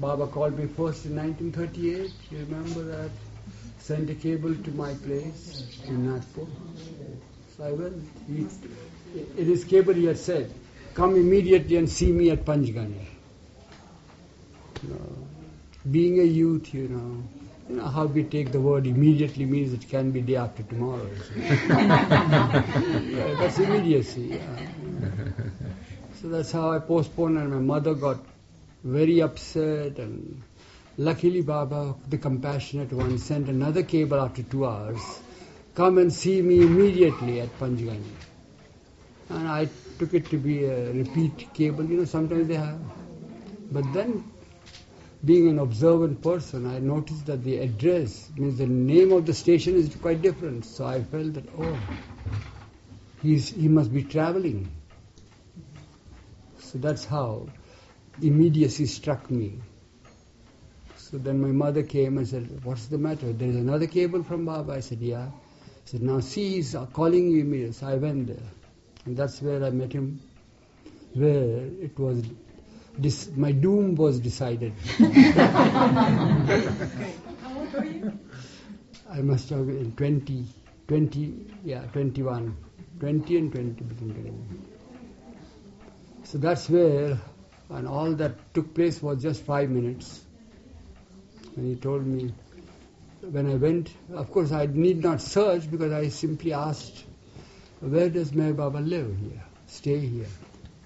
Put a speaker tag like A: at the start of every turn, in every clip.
A: Baba called me first in 1938. You remember that? Sent a cable to my place in Nagpur. So I went. He, in his cable, he had said, "Come immediately and see me at Panchgani." You know, being a youth, you know, you know how we take the word immediately means it can be day after tomorrow. yeah, that's immediacy. Yeah. So that's how I postponed, and my mother got very upset. And luckily, Baba, the compassionate one, sent another cable after two hours. Come and see me immediately at Panchgani. And I took it to be a repeat cable. You know, sometimes they have. But then, being an observant person, I noticed that the address, means the name of the station is quite different. So I felt that, oh, he's, he must be traveling. So that's how immediacy struck me. So then my mother came and said, What's the matter? There is another cable from Baba. I said, Yeah. I said, Now see, he's calling you immediately. So I went there. And that's where I met him, where it was, dis- my doom was decided.
B: How old were you?
A: I must have been 20, 20, yeah, 21. 20 and 20 between 21. So that's where, and all that took place was just five minutes. And he told me, when I went, of course I need not search because I simply asked, where does Meher Baba live here? Stay here.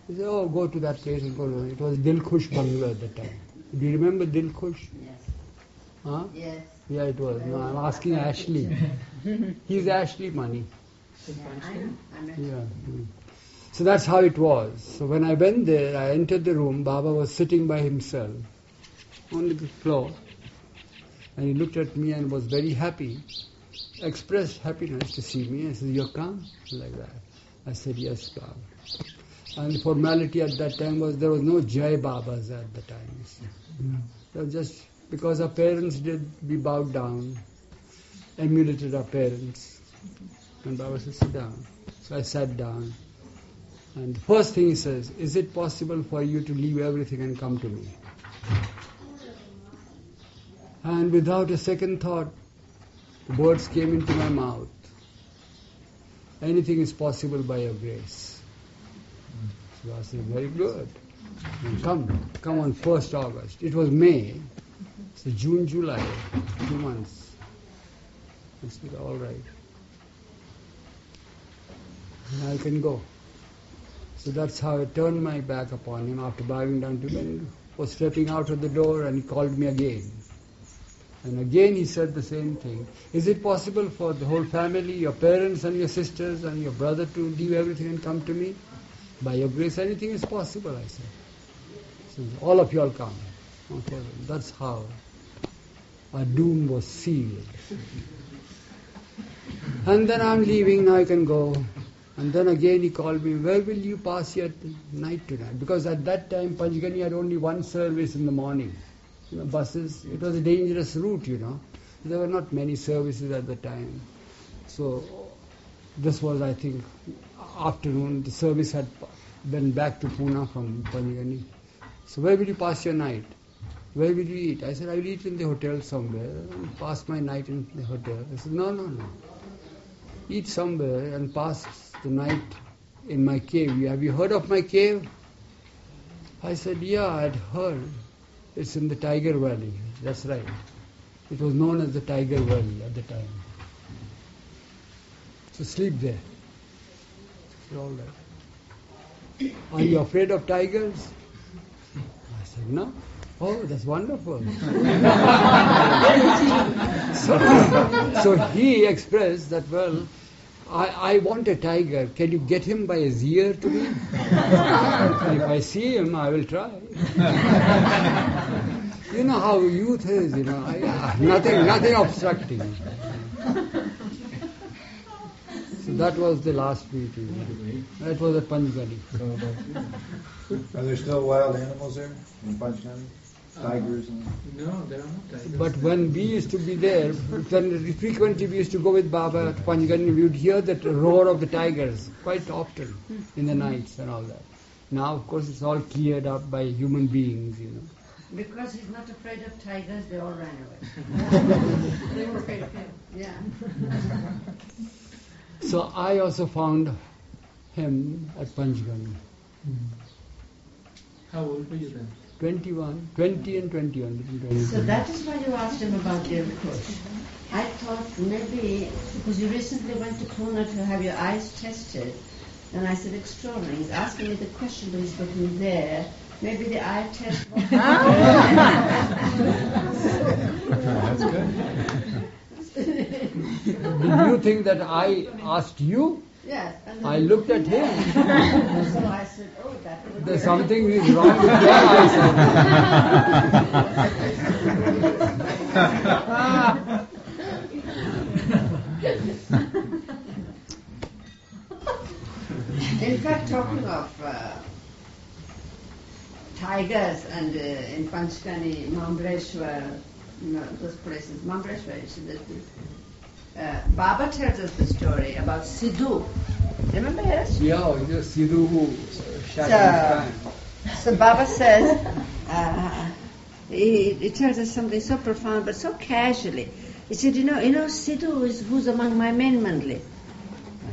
A: He said, oh, go to that place and go to it. was Dilkhush Bungalow at the time. Do you remember Dilkhush?
C: Yes.
A: Huh?
C: Yes.
A: Yeah, it was. No, I'm asking Ashley. He's Ashley Money.
C: Yeah, I know. I know.
A: Yeah. So that's how it was. So when I went there, I entered the room. Baba was sitting by himself on the floor, and he looked at me and was very happy. Expressed happiness to see me. I said, "You're calm," like that. I said, "Yes, Baba." And the formality at that time was there was no Jai Babas at the time. you. It just because our parents did, we bowed down, emulated our parents. And Baba said, sit down. So I sat down. And the first thing he says, is it possible for you to leave everything and come to me? And without a second thought, the words came into my mouth. Anything is possible by your grace. So I said, very good. And come, come on 1st August. It was May. So June, July, two months. I said, all right. And I can go. So that's how I turned my back upon him after bowing down to him. Was stepping out of the door and he called me again. And again he said the same thing. Is it possible for the whole family, your parents and your sisters and your brother to leave everything and come to me? By your grace, anything is possible, I said. So all of you all come. Okay, that's how our doom was sealed. And then I'm leaving, now I can go. And then again he called me, where will you pass your night tonight? Because at that time Panchgani had only one service in the morning. You know, buses, it was a dangerous route, you know. There were not many services at the time. So this was, I think, afternoon. The service had been back to Pune from Panchgani. So where will you pass your night? Where will you eat? I said, I will eat in the hotel somewhere. and Pass my night in the hotel. I said, no, no, no. Eat somewhere and pass the night in my cave. Have you heard of my cave? I said, yeah, I'd heard. It's in the Tiger Valley. That's right. It was known as the Tiger Valley at the time. So sleep there. Said, all right. Are you afraid of tigers? I said, no. Oh, that's wonderful. so, so he expressed that, well, I, I want a tiger. Can you get him by his ear to me? if I see him, I will try. you know how youth is, you know. I, nothing, nothing obstructing. So that was the last meeting. That was at Panchgani.
D: Are there still wild animals there in Panchgani? Tigers and
E: No, there are not tigers.
A: But when we used to be there, when frequently we used to go with Baba to Panchgani, we would hear that roar of the tigers quite often in the nights and all that. Now, of course, it's all cleared up by human beings, you know.
C: Because he's not afraid of tigers, they all ran away.
B: They were afraid of him.
C: Yeah.
A: So I also found him at Panchgani.
E: How old were you then?
A: 21, 20 and 21. between 20
C: So that is why you asked him about the approach. I thought maybe, because you recently went to Pune to have your eyes tested, and I said, extraordinary. He's asking me the question, but he's looking there. Maybe the eye test was
D: That's good.
A: Did you think that I asked you?
C: Yes.
A: I looked at him.
C: So I said, oh, that would
A: There's something is wrong with your eyesight.
C: In fact, talking of uh, tigers and uh, in Panchgani, Mahabaleshwar, you know, those places, Mahabaleshwar, that uh, Baba tells us the story about Sidhu. Remember yes?
A: Yeah, you Sidhu who shot
C: So-
A: his.
C: So Baba says, uh, he, he tells us something so profound but so casually. He said, you know, you know, Sidhu is who's among my men Mandali.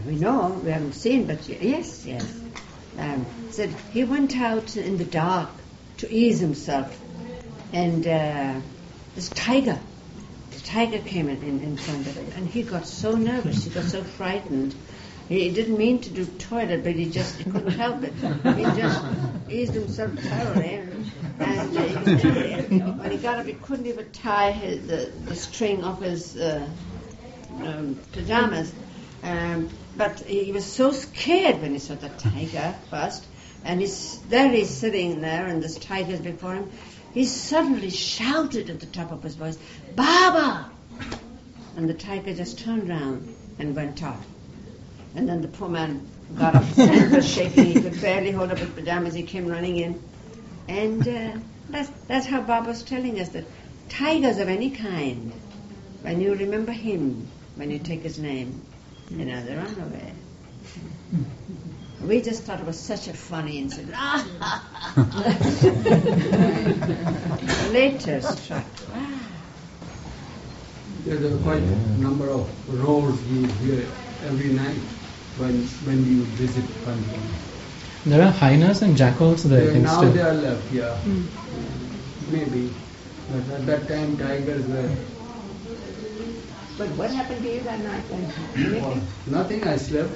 C: We know, we haven't seen, but yes, yes. Um, said he went out in the dark to ease himself, and uh, this tiger, tiger came in, in, in front of him, and he got so nervous, he got so frightened. He didn't mean to do toilet, but he just couldn't help it. He just eased himself thoroughly, and, and uh, he- when he got up, he couldn't even tie his, the, the string of his uh, um, pajamas. Um, but he was so scared when he saw the tiger first, and he's, there he's sitting there, and this tiger's before him. He suddenly shouted at the top of his voice, Baba! And the tiger just turned round and went off. And then the poor man got up, were shaking, he could barely hold up his pajamas, he came running in. And uh, that's, that's how Baba's telling us that tigers of any kind, when you remember him, when you take his name, you know, they run away. We just thought it was such a funny incident. Later struck.
A: There's a quite number of roars we hear every night when when you visit Panchgani.
E: There are hyenas and jackals there, I think,
A: now
E: still.
A: they are left, yeah. Hmm. Maybe. But at that time tigers were
C: But what happened to you that night then? Anything?
A: nothing I slept.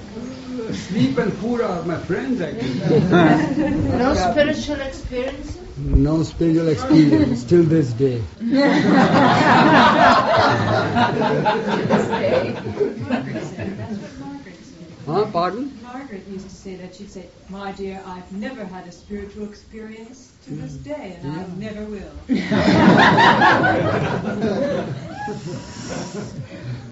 A: Sleep and food are my friends I actually.
C: No spiritual experiences?
A: No spiritual experience till this day. Huh? Pardon?
B: Margaret used to say that. She'd say, My dear, I've never had a spiritual experience to mm. this day, and I never will.